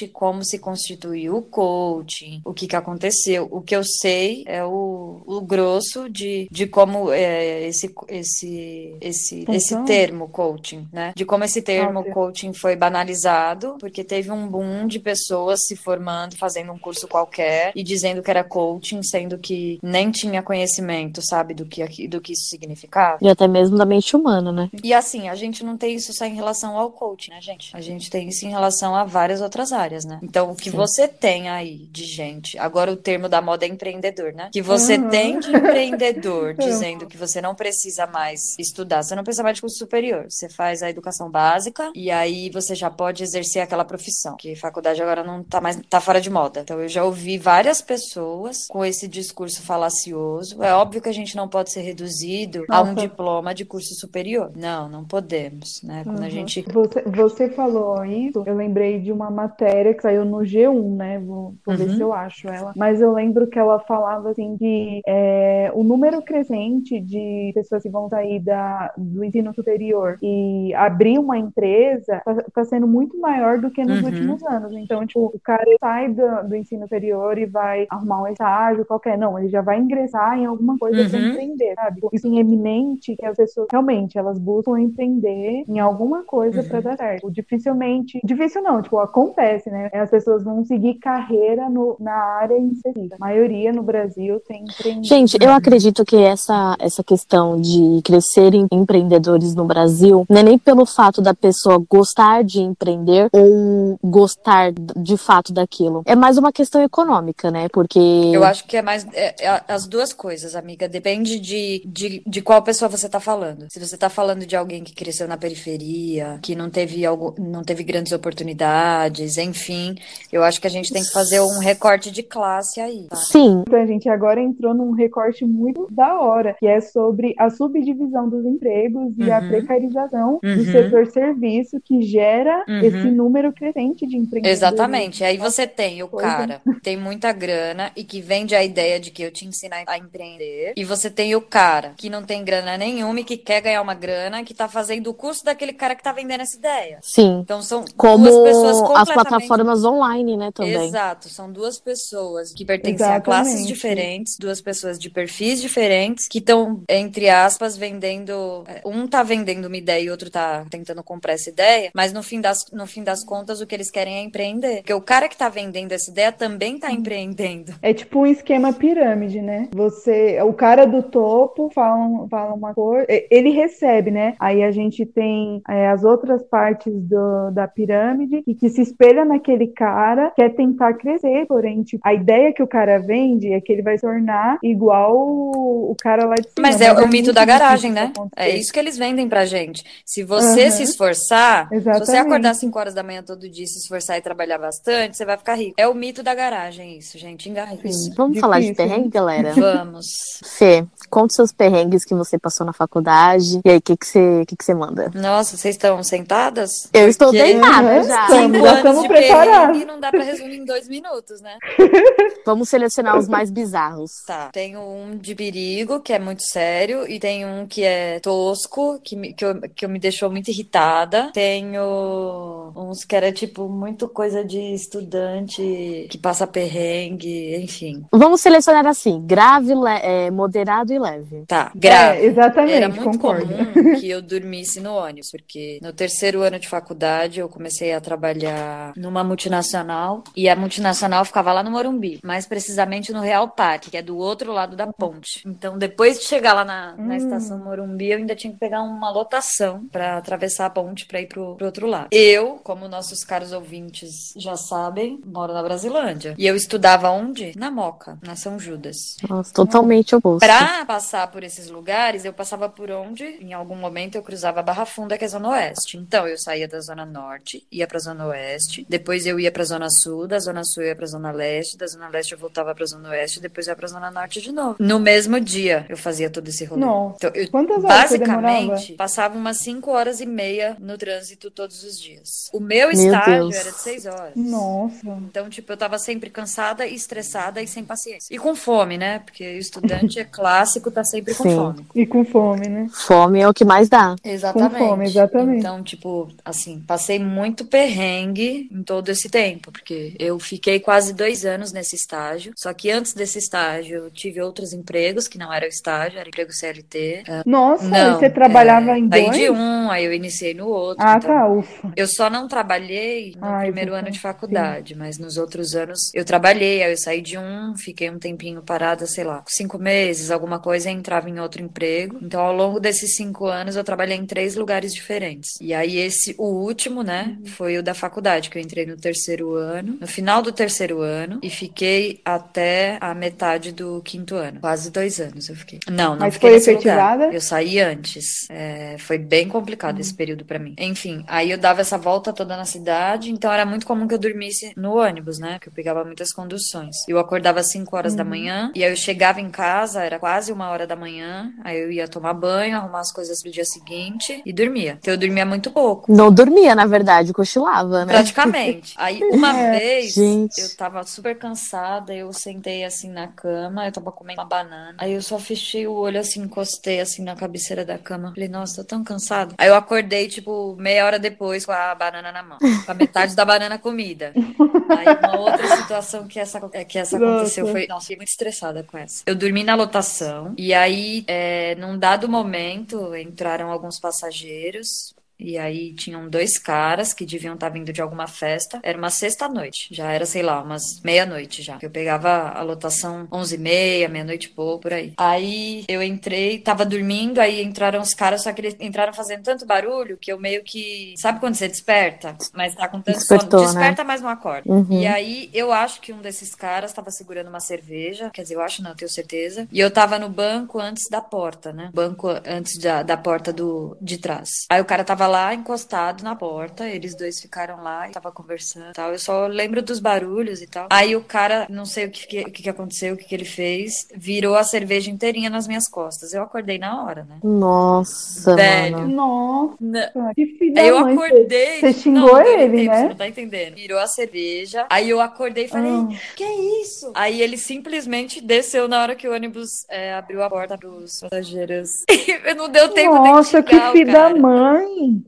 como se constituiu o coaching, o que, que aconteceu. O que eu sei é o, o grosso de, de como é, esse, esse, esse, esse termo coaching, né? De como esse termo coaching foi banalizado, porque teve um boom de pessoas se formando fazendo um curso qualquer e dizendo que era coaching, sendo que nem tinha conhecimento, sabe, do que, do que isso significava. E até mesmo da mente humana, né? E assim, a gente não tem isso só em relação ao coaching, né, gente? A gente tem isso em relação a várias outras áreas, né? Então, o que Sim. você tem aí de gente, agora o termo da moda é empreendedor, né? Que você uhum. tem de empreendedor [LAUGHS] dizendo que você não precisa mais estudar, você não precisa mais de curso superior, você faz a educação básica e aí você já pode exercer aquela profissão, que faculdade agora não tá mais, tá fora de moda. Então eu já ouvi várias pessoas com esse discurso falacioso. É óbvio que a gente não pode ser reduzido Nossa. a um diploma de curso superior. Não, não podemos, né? Quando uhum. a gente você, você falou isso, eu lembrei de uma matéria que saiu no G1, né? Vou, vou uhum. ver se eu acho ela. Mas eu lembro que ela falava assim que é, o número crescente de pessoas que vão sair da, do ensino superior e abrir uma empresa está tá sendo muito maior do que nos uhum. últimos anos. Então, tipo, o cara sai do, do, ensino superior e vai arrumar um estágio qualquer. Não, ele já vai ingressar em alguma coisa uhum. para empreender, sabe? Isso é eminente que as pessoas realmente elas buscam empreender em alguma coisa uhum. para dar certo. Dificilmente, difícil não, tipo, a, acontece, né? As pessoas vão seguir carreira no, na área inserida. A maioria no Brasil tem empreendedores. Gente, eu acredito que essa, essa questão de crescerem empreendedores no Brasil não é nem pelo fato da pessoa gostar de empreender ou gostar de fato daquilo. É mais uma questão econômica, né? Porque. Eu acho que é mais. É, é as duas coisas, amiga. Depende de, de, de qual pessoa você tá falando. Se você tá falando de alguém que cresceu na periferia, que não teve, algo, não teve grandes oportunidades, enfim, eu acho que a gente tem que fazer um recorte de classe aí. Tá? Sim. Então a gente agora entrou num recorte muito da hora, que é sobre a subdivisão dos empregos e a Uhum. precarização do Uhum. setor serviço que gera Uhum. esse número crescente de empreendedores. Exatamente. Aí você tem o Coisa. cara que tem muita grana e que vende a ideia de que eu te ensino a empreender. E você tem o cara que não tem grana nenhuma e que quer ganhar uma grana, que tá fazendo o curso daquele cara que tá vendendo essa ideia. Sim. Então são Como duas pessoas as plataformas online, né, também. Exato, são duas pessoas que pertencem a classes Exatamente. diferentes, duas pessoas de perfis diferentes, que estão, entre aspas, vendendo. é, Um tá vendendo uma ideia e outro tá tentando comprar essa ideia, mas no fim das, no fim das contas o que eles querem é empreender. Porque o cara que tá vendendo essa ideia também tá empreendendo. É tipo um esquema pirâmide, né? Você, o cara do topo fala, fala uma coisa, ele recebe, né? Aí a gente tem é, as outras partes do- da pirâmide e que se espelha naquele cara, quer tentar crescer, porém, tipo, a ideia que o cara vende é que ele vai se tornar igual o, o cara lá de cima. Mas é o mito da garagem, difícil né? acontecer. É isso que eles vendem pra gente. Se você Aham. se esforçar, se você Exatamente. acordar 5 horas da manhã todo dia, se esforçar e trabalhar bastante, você vai ficar rico. É o mito da garagem, isso, gente. Engarra isso. Vamos falar de Difícil, perrengue, galera? [LAUGHS] Vamos. Fê, conta os seus perrengues que você passou na faculdade. E aí, o que, que, você, que, que você manda? Nossa, vocês estão sentadas? Eu estou deitada já. estamos. Estamos de preparados. não dá pra resumir em dois minutos, né? [LAUGHS] Vamos selecionar os mais bizarros. Tá. Tenho um de perigo, que é muito sério, e tem um que é tosco, que me, que eu, que eu me deixou muito irritada. Tenho uns que era, tipo, muito coisa de estudante que passa perrengue, enfim. Vamos selecionar assim: grave, é, moderado e leve. Tá, grave. É, exatamente, Era muito concordo. comum que eu dormisse no ônibus, porque no terceiro ano de faculdade eu comecei a trabalhar numa multinacional e a multinacional ficava lá no Morumbi, mais precisamente no Real Parque, que é do outro lado da ponte. Então, depois de chegar lá na, na Hum. estação Morumbi, eu ainda tinha que pegar uma lotação para atravessar a ponte para ir pro, pro outro lado. Eu, como nossos caros ouvintes já sabem, moro na Brasilândia. E eu estudava onde? Na Moca, na São Judas. Nossa, totalmente oposto. Pra passar por esses lugares, eu passava por onde, em algum momento, eu cruzava a Barra Funda, que é a Zona Oeste. Então, eu saía da Zona Norte, ia pra Zona Oeste, depois eu ia pra Zona Sul, da Zona Sul eu ia pra Zona Leste, da Zona Leste eu voltava pra Zona Oeste, depois eu ia pra Zona Norte de novo. No mesmo dia, eu fazia todo esse rolê. Nossa. Então, eu, Quantas horas basicamente, passava umas 5 horas e meia no trânsito todos os dias. O meu Meu estágio Deus. era de 6 horas. Nossa. Então, tipo, eu tava sempre cansada, estressada e sem paciência. E com fome, né? Porque estudante é [LAUGHS] clássico, tá sempre com Sim. fome. E com fome, né? Fome é o que mais dá. Exatamente. fome, exatamente. Então, tipo, assim, passei muito perrengue em todo esse tempo, porque eu fiquei quase dois anos nesse estágio. Só que antes desse estágio, eu tive outros empregos que não era o estágio, era emprego CLT. Nossa, Não, você trabalhava é, em dois? de um, aí eu iniciei no outro. Ah, então, tá, ufa. eu só não trabalhei no Ai, primeiro ano de faculdade, mas nos outros anos eu trabalhei. Aí eu saí de um, fiquei um tempinho parada, sei lá, cinco meses, alguma coisa, e entrava em outro emprego. Então, ao longo desses cinco anos, eu trabalhei em três lugares diferentes. E aí, esse, o último, né, foi o da faculdade, que eu entrei no terceiro ano, no final do terceiro ano, e fiquei até a metade do quinto ano. Quase dois anos eu fiquei. Não, não Mas fiquei foi nesse lugar. efetivada? Eu saí antes. É, foi bem complicado esse período pra mim. Enfim, aí eu dava essa volta toda na cidade, então era muito comum que eu dormisse no ônibus, né? Que eu pegava muitas conduções. Eu acordava às 5 horas da manhã, e aí eu chegava em casa, era quase uma hora da manhã, aí eu ia tomar banho, arrumar as coisas pro dia seguinte e dormia. Então eu dormia muito pouco. Não dormia, na verdade, cochilava, né? Praticamente. [LAUGHS] Aí, uma É. vez, Gente. eu tava super cansada, eu sentei assim na cama, eu tava comendo uma banana. Aí eu só fechei o olho assim, encostei assim na cabeceira da cama. Falei, nossa, tô tão cansada. Aí eu acordei, tipo, meia hora depois com a banana na mão. Com a metade da banana comida. Aí uma outra situação que essa, que essa Nossa. aconteceu foi. Nossa, fiquei muito estressada com essa. Eu dormi na lotação, e aí, é, num dado momento, entraram alguns passageiros. E aí tinham dois caras que deviam estar vindo de alguma festa. Era uma sexta-noite, já era, sei lá, umas meia-noite já. Eu pegava a lotação onze e meia, meia-noite e pouco, por aí. Aí eu entrei, tava dormindo, aí entraram os caras, só que eles entraram fazendo tanto barulho que eu meio que. Sabe quando você desperta? Mas tá com tanto Despertou, sono? né? Desperta, mas não acorda. Uhum. E aí eu acho que um desses caras tava segurando uma cerveja, quer dizer, eu acho não, eu tenho certeza. E eu tava no banco antes da porta, né? Banco antes da, da porta do, de trás. Aí o cara tava lá encostado na porta, eles dois ficaram lá e tava conversando e tal. Eu só lembro dos barulhos e tal. Aí o cara, não sei o que, que, o que que aconteceu, o que, que ele fez, virou a cerveja inteirinha nas minhas costas. Eu acordei na hora, né? Nossa, Velho. mano. Nossa, que filho da Aí eu mãe. acordei. Você xingou não, ele, tempo, né? Você não tá entendendo. Virou a cerveja. Aí eu acordei e falei, Ah. que isso? Aí ele simplesmente desceu na hora que o ônibus é, abriu a porta pros passageiros. [LAUGHS] não deu tempo Nossa, de que xingar o filho da cara.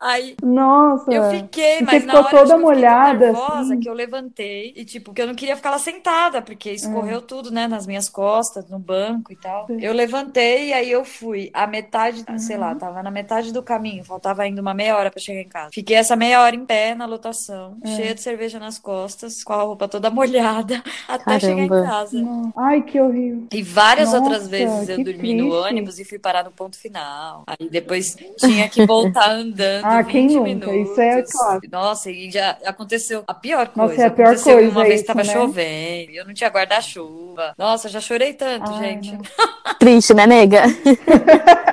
Aí Nossa. eu fiquei, Você mas na ficou hora toda tipo, eu molhada, nervosa assim? que eu levantei e tipo, que eu não queria ficar lá sentada, porque escorreu tudo, né, nas minhas costas, no banco e tal. Sim. Eu levantei e aí eu fui a metade, sei lá, Uhum. tava na metade do caminho, faltava ainda uma meia hora pra chegar em casa. Fiquei essa meia hora em pé na lotação, É. cheia de cerveja nas costas, com a roupa toda [LAUGHS] molhada, até chegar em Caramba. casa. Não. Ai, que horrível. E várias Nossa, outras vezes eu dormi no triste. ônibus e fui parar no ponto final. Aí depois tinha que voltar andando Ah, quem 20 nunca? minutos. Isso é clássico. Nossa, e já aconteceu a pior Nossa, coisa. é a pior aconteceu coisa uma vez isso, que tava né? chovendo, eu não tinha guarda-chuva. Nossa, já chorei tanto, Ai, gente. [LAUGHS] Triste, né, nega? [LAUGHS]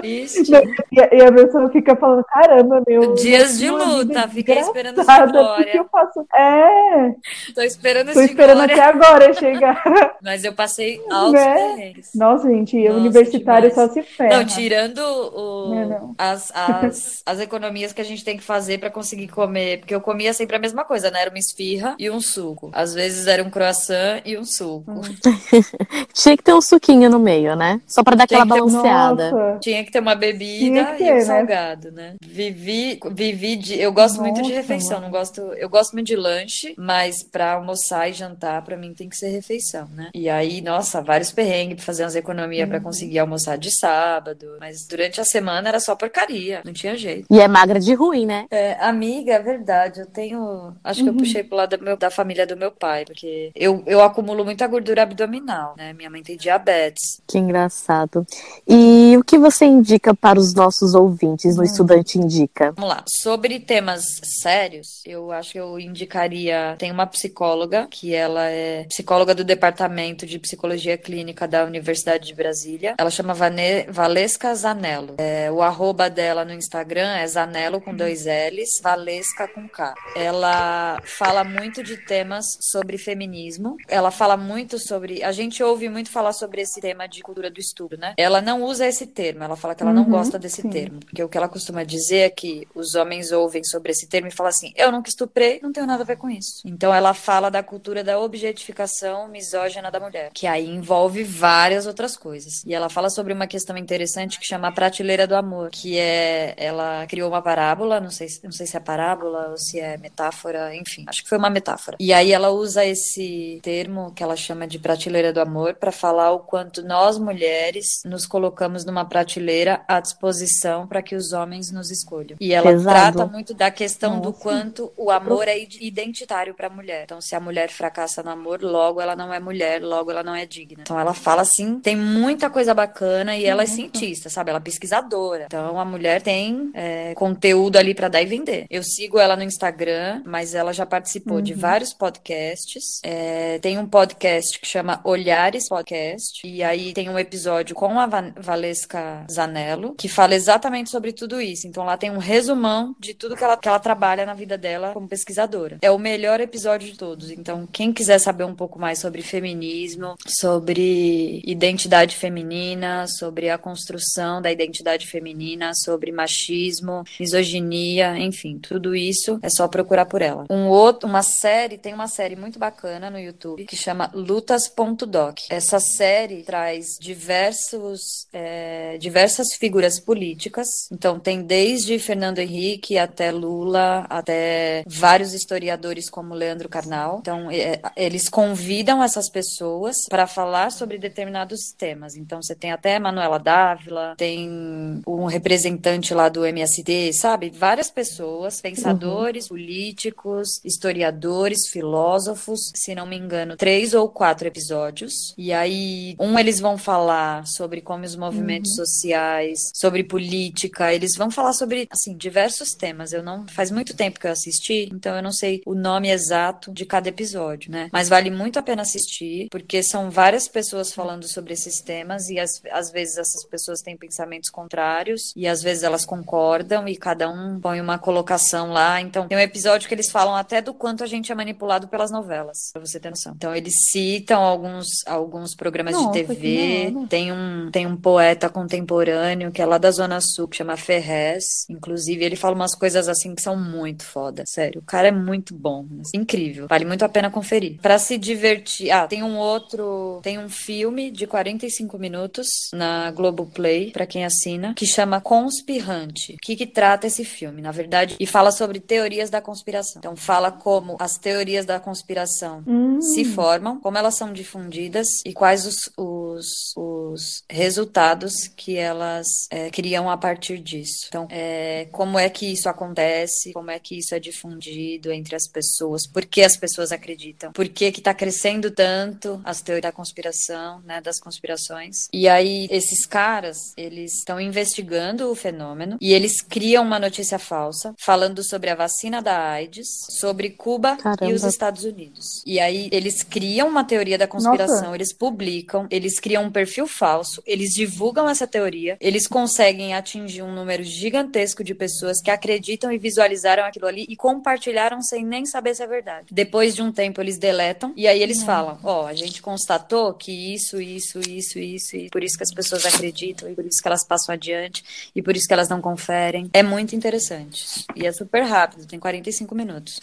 Triste. E, a- e a pessoa fica falando, caramba, meu. Dias de luta, fiquei esperando desgraçada, glória. porque eu faço. É, Tô esperando tô esperando glória. até agora chegar. [LAUGHS] Mas eu passei altos Né? Nossa, gente, Nossa, universitário demais. só se ferra. Não, tirando o- Não, não. As, [LAUGHS] as, as economias que a gente tem que fazer pra conseguir comer, porque eu comia sempre a mesma coisa, né? Era uma esfirra e um suco. Às vezes era um croissant e um suco. Hum. [LAUGHS] Tinha que ter um suquinho no meio, né? Só pra dar aquela Tinha que balanceada. Nossa. Tinha que ter uma bebida que e ter, um né? salgado, né? Vivi, vivi de. Eu gosto muito de Nossa, refeição, mano. não gosto. Eu gosto muito de lanche, mas pra almoçar e jantar, pra mim tem que ser refeição, né? E aí, nossa, vários perrengues pra fazer umas economias Uhum. pra conseguir almoçar de sábado. Mas durante a semana era só porcaria, não tinha jeito. E é magra de ruim, né? É, amiga, é verdade. Eu tenho. Acho que eu Uhum. puxei pro lado do meu- da família do meu pai, porque eu, eu acumulo muita gordura abdominal, né? Minha mãe tem diabetes. Que engraçado. E o que você indica para os nossos ouvintes Hum. no Estudante Indica? Vamos lá. Sobre temas sérios, eu acho que eu indicaria. Tem uma psicóloga, que ela é psicóloga do Departamento de Psicologia Clínica da Universidade de Brasília. Ela chama Vane... Valesca Zanello. É, o arroba dela no Instagram é Zanello com dois L's, Valesca com K. Ela fala muito de temas sobre feminismo. Ela fala muito sobre. A gente ouve muito falar sobre esse tema de cultura do estupro, né? Ela não usa esse termo, ela fala que ela não Uhum, gosta desse sim. termo. Porque o que ela costuma dizer é que os homens ouvem sobre esse termo e falam assim: eu nunca estuprei, não tenho nada a ver com isso. Então ela fala da cultura da objetificação misógina da mulher, que aí envolve várias outras coisas. E ela fala sobre uma questão interessante que chama a prateleira do amor, que é ela criou uma parábola, não sei, se- não sei se é parábola ou se é metáfora, enfim, acho que foi uma metáfora. E aí ela usa esse termo que ela chama de prateleira do amor para falar o quanto nós mulheres nos colocamos numa prateleira à disposição para que os homens nos escolham. E ela Pesado. trata muito da questão do Nossa. quanto o amor é id- identitário para a mulher. Então, se a mulher fracassa no amor, logo ela não é mulher, logo ela não é digna. Então, ela fala assim, tem muita coisa bacana e ela é cientista, sabe? Ela é pesquisadora. Então, a mulher tem é, conteúdo ali para dar e vender. Eu sigo ela no Instagram, mas ela já participou de Uhum. vários podcasts. É, tem um podcast que chama Olhares Podcast. E aí tem um episódio com a Van- Valesca Zanello, que fala exatamente sobre tudo isso. Então lá tem um resumão de tudo que ela, que ela trabalha na vida dela como pesquisadora. É o melhor episódio de todos. Então, quem quiser saber um pouco mais sobre feminismo, sobre identidade feminina, sobre a construção da identidade feminina, sobre machismo, misoginia, enfim, tudo isso é só procurar por ela. Um outro, uma série, tem uma série muito bacana no YouTube que chama Lutas.doc. Essa série traz diversos é, é, diversas figuras políticas. Então, tem desde Fernando Henrique até Lula, até vários historiadores como Leandro Carnal. Então, é, eles convidam essas pessoas para falar sobre determinados temas. Então, você tem até Manuela Dávila, tem um representante lá do MST, sabe? Várias pessoas, pensadores, uhum. políticos, historiadores, filósofos, se não me engano, três ou quatro episódios. E aí, um eles vão falar sobre como os movimentos uhum. Sociais, sobre política, eles vão falar sobre, assim, diversos temas. Eu não, faz muito tempo que eu assisti, então eu não sei o nome exato de cada episódio, né? Mas vale muito a pena assistir, porque são várias pessoas falando sobre esses temas e às, às vezes essas pessoas têm pensamentos contrários e às vezes elas concordam e cada um põe uma colocação lá. Então, tem um episódio que eles falam até do quanto a gente é manipulado pelas novelas, pra você ter noção. Então, eles citam alguns, alguns programas Nossa, de TV. Tem um, tem um poeta contemporâneo que é lá da Zona Sul, que chama Ferrez. Inclusive, ele fala umas coisas assim que são muito foda. Sério, o cara é muito bom. Assim, incrível. Vale muito a pena conferir. Para se divertir. Ah, tem um outro. Tem um filme de 45 minutos na Globoplay, para quem assina, que chama Conspirante. O que, que trata esse filme? Na verdade, e fala sobre teorias da conspiração. Então, fala como as teorias da conspiração hum. se formam, como elas são difundidas e quais os, os, os resultados que elas é, criam a partir disso. Então, é, como é que isso acontece, como é que isso é difundido entre as pessoas, por que as pessoas acreditam, por que está crescendo tanto as teorias da conspiração, né, das conspirações. E aí, esses caras, eles estão investigando o fenômeno e eles criam uma notícia falsa falando sobre a vacina da AIDS, sobre Cuba Caramba. e os Estados Unidos. E aí, eles criam uma teoria da conspiração, Nossa. eles publicam, eles criam um perfil falso, eles divulgam essa teoria, eles conseguem atingir um número gigantesco de pessoas que acreditam e visualizaram aquilo ali e compartilharam sem nem saber se é verdade. Depois de um tempo, eles deletam e aí eles falam: Ó, oh, a gente constatou que isso, isso, isso, isso, e por isso que as pessoas acreditam, e por isso que elas passam adiante, e por isso que elas não conferem. É muito interessante. E é super rápido, tem 45 minutos.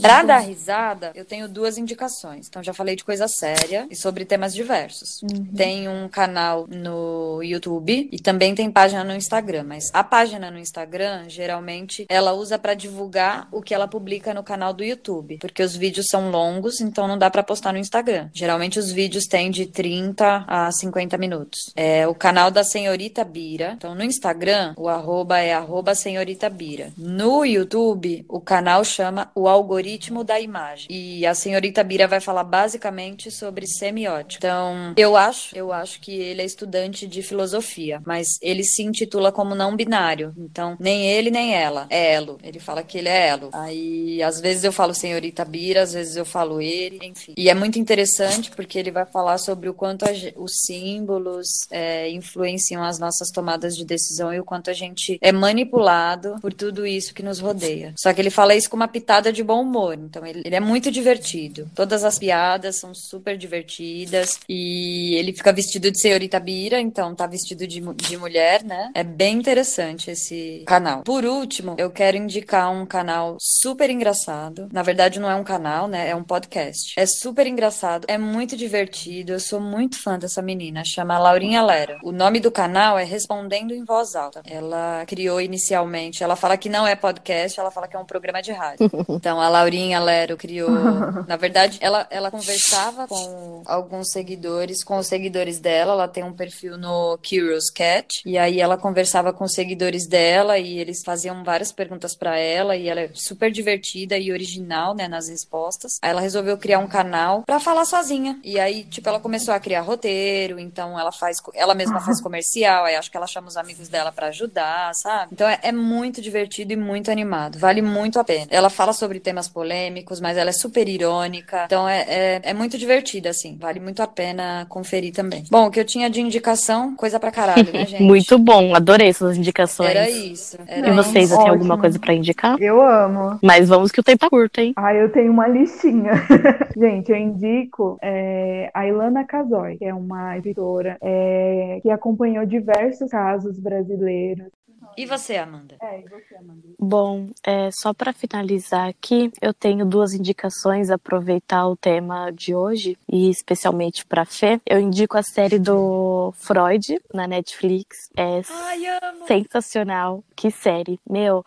Pra dar risada, eu tenho duas indicações. Então, já falei de coisa séria e sobre temas diversos. Uhum. Tem um canal no YouTube e também tem página no Instagram, mas a página no Instagram, geralmente, ela usa para divulgar o que ela publica no canal do YouTube, porque os vídeos são longos, então não dá para postar no Instagram. Geralmente os vídeos têm de 30 a 50 minutos. É o canal da Senhorita Bira. Então no Instagram, o arroba é arroba Senhorita Bira. No YouTube, o canal chama O Algoritmo da Imagem. E a Senhorita Bira vai falar basicamente sobre semiótica. Então, eu acho, eu acho que ele é estudante de filosofia, mas ele se intitula como não binário. Então, nem ele nem ela. É elo. Ele fala que ele é elo. Aí, às vezes eu falo senhorita Bira, às vezes eu falo ele, enfim. E é muito interessante porque ele vai falar sobre o quanto a, os símbolos é, influenciam as nossas tomadas de decisão e o quanto a gente é manipulado por tudo isso que nos rodeia. Só que ele fala isso com uma pitada de bom humor. Então, ele, ele é muito divertido. Todas as piadas são super divertidas e ele fica vestido de senhorita Bira, então tá vestido de, de mulher, né? É bem interessante esse canal. Por último, eu quero indicar um canal super engraçado. Na verdade, não é um canal, né? É um podcast. É super engraçado, é muito divertido. Eu sou muito fã dessa menina, chama Laurinha Lera. O nome do canal é Respondendo em Voz Alta. Ela criou inicialmente, ela fala que não é podcast, ela fala que é um programa de rádio. [LAUGHS] Então, a Laurinha Lero criou. [LAUGHS] Na verdade, ela, ela conversava com alguns seguidores, com os seguidores dela. Ela tem um perfil no Curious Cat. E aí ela conversava com os seguidores dela e eles faziam várias perguntas para ela. E ela é super divertida e original, né, nas respostas. Aí ela resolveu criar um canal para falar sozinha. E aí, tipo, ela começou a criar roteiro. Então ela faz, ela mesma faz comercial. Aí acho que ela chama os amigos dela para ajudar, sabe? Então é, é muito divertido e muito animado. Vale muito a pena. Ela fala sobre temas polêmicos, mas ela é super irônica. Então é, é, é muito divertida, assim. Vale muito a pena conferir também. Bom, o que eu tinha de indicação, coisa pra caralho, né, [LAUGHS] gente? muito bom, adorei suas indicações. Era isso. Era e vocês, têm alguma coisa para indicar? Eu amo. Mas vamos que o tempo é curto, hein? Ah, eu tenho uma listinha. [LAUGHS] gente, eu indico é, a Ilana Casoy, que é uma editora é, que acompanhou diversos casos brasileiros E você, Amanda? É, e você, Amanda? Bom, é, só para finalizar aqui, eu tenho duas indicações, aproveitar o tema de hoje, e especialmente para Fê. Eu indico a série do Freud na Netflix. É Ai, sensacional. Que série. Meu,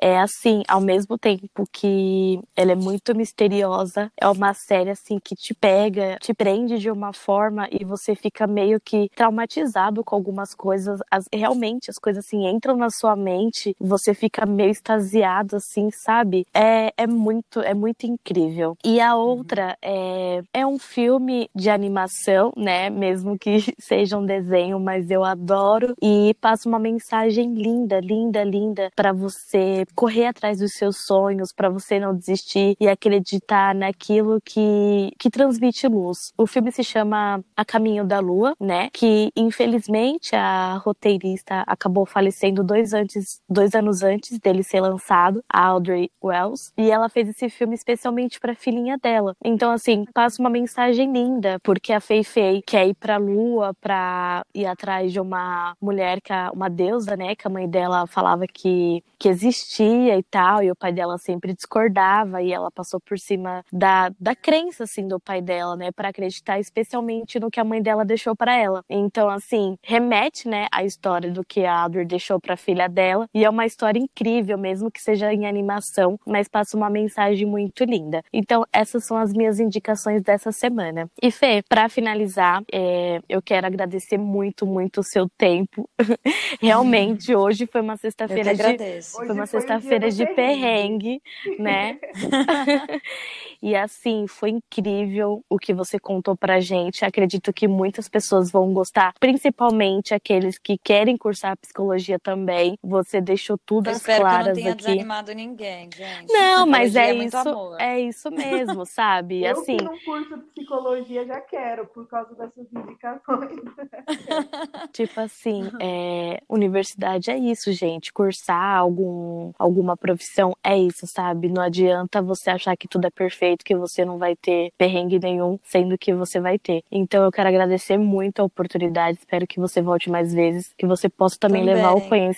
é assim, ao mesmo tempo que ela é muito misteriosa, é uma série assim que te pega, te prende de uma forma e você fica meio que traumatizado com algumas coisas. As, realmente as coisas assim entram na sua mente, você fica meio extasiado assim, sabe? É, é muito, é muito incrível. E a outra é, é um filme de animação, né? Mesmo que [LAUGHS] seja um desenho, mas eu adoro e passa uma mensagem linda, linda, linda para você correr atrás dos seus sonhos, para você não desistir e acreditar naquilo que que transmite luz. O filme se chama A Caminho da Lua, né? Que infelizmente a roteirista acabou falecendo dois antes, dois anos antes dele ser lançado, a Audrey Wells, e ela fez esse filme especialmente para filhinha dela. Então assim passa uma mensagem linda, porque a Fei Fei quer ir para a Lua para ir atrás de uma mulher que a, uma deusa, né? Que a mãe dela falava que que existia e tal, e o pai dela sempre discordava e ela passou por cima da, da crença assim do pai dela, né, para acreditar especialmente no que a mãe dela deixou para ela. Então, assim, remete, né, a história do que a Audrey deixou para a filha dela, e é uma história incrível, mesmo que seja em animação, mas passa uma mensagem muito linda. Então, essas são as minhas indicações dessa semana. E Fê, para finalizar, é, eu quero agradecer muito, muito o seu tempo. [LAUGHS] Realmente, hoje foi uma sexta-feira de agradeço. foi uma sexta-feira dia de perrengue. perrengue, né? [LAUGHS] e assim, foi incrível o que você contou pra gente. Acredito que muitas pessoas vão gostar, principalmente aqueles que querem cursar psicologia também. Você deixou tudo Eu às espero que eu não claras tenha aqui. desanimado ninguém, gente. Não, mas é muito isso, amor. é isso mesmo, sabe? Eu Assim, que não curso psicologia já quero, por causa dessas indicações. [LAUGHS] Tipo assim, é, universidade é isso, gente. Cursar algum, alguma profissão é isso, sabe? Não adianta você achar que tudo é perfeito, que você não vai ter perrengue nenhum, sendo que você vai ter. Então eu quero agradecer muito a oportunidade. Espero que você volte mais vezes, que você possa também, Também. levar o conhecimento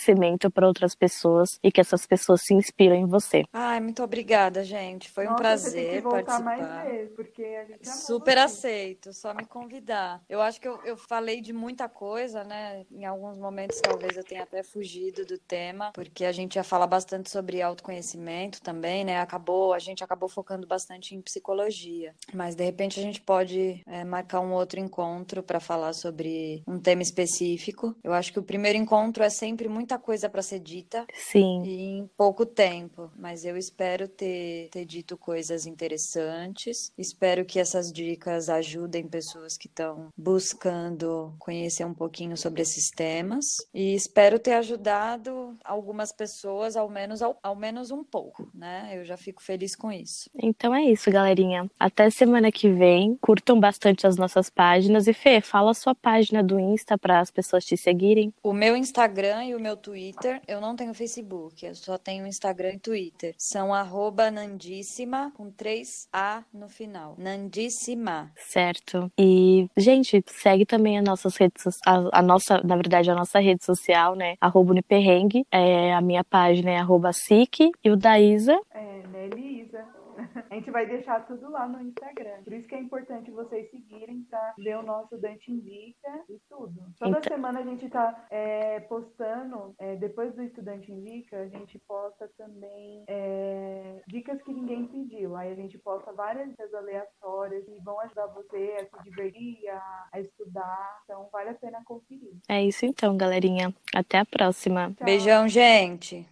para outras pessoas e que essas pessoas se inspiram em você. Ai, muito obrigada, gente. Foi um Nossa, que prazer voltar participar. mais vezes, porque a gente ama Super você. aceito, só me convidar. Eu acho que eu, eu falei de muita coisa, né? Em alguns momentos talvez eu tenha até fugido do tema, porque a gente ia falar bastante sobre autoconhecimento também, né? Acabou, a gente acabou focando bastante em psicologia. Mas de repente a gente pode é, marcar um outro encontro para falar sobre um tema específico. Eu acho que o primeiro encontro é sempre muita coisa para ser dita. Sim, em pouco tempo, mas eu espero ter, ter dito coisas interessantes. Espero que essas dicas ajudem pessoas que estão buscando conhecer um pouquinho sobre esses temas. E espero ter ajudado algumas pessoas, ao menos, ao, ao menos um pouco, né? Eu já fico feliz com isso. então é isso, galerinha. Até semana que vem. Curtam bastante as nossas páginas. E Fê, fala a sua página do Insta para as pessoas te seguirem. O meu Instagram e o meu Twitter, eu não tenho Facebook, eu só tenho Instagram e Twitter. São arroba nandíssima com 3A no final. Nandíssima. Certo. E, gente, segue também as nossas redes a, a nossa, na verdade, a nossa rede social, né? Arroba Uniperrengue. É, a minha página é arroba Sique. E o da Isa. É, né, Elisa? [LAUGHS] A gente vai deixar tudo lá no Instagram. Por isso que é importante vocês seguirem pra ver o nosso Dante Indica e tudo. Toda Então- semana a gente tá é, postando, é, depois do Estudante Indica, a gente posta também é, dicas que ninguém pediu. Aí a gente posta várias dicas aleatórias que vão ajudar você a se divertir, a, a estudar. Então vale a pena conferir. É isso então, galerinha. Até a próxima. Tchau. Beijão, gente.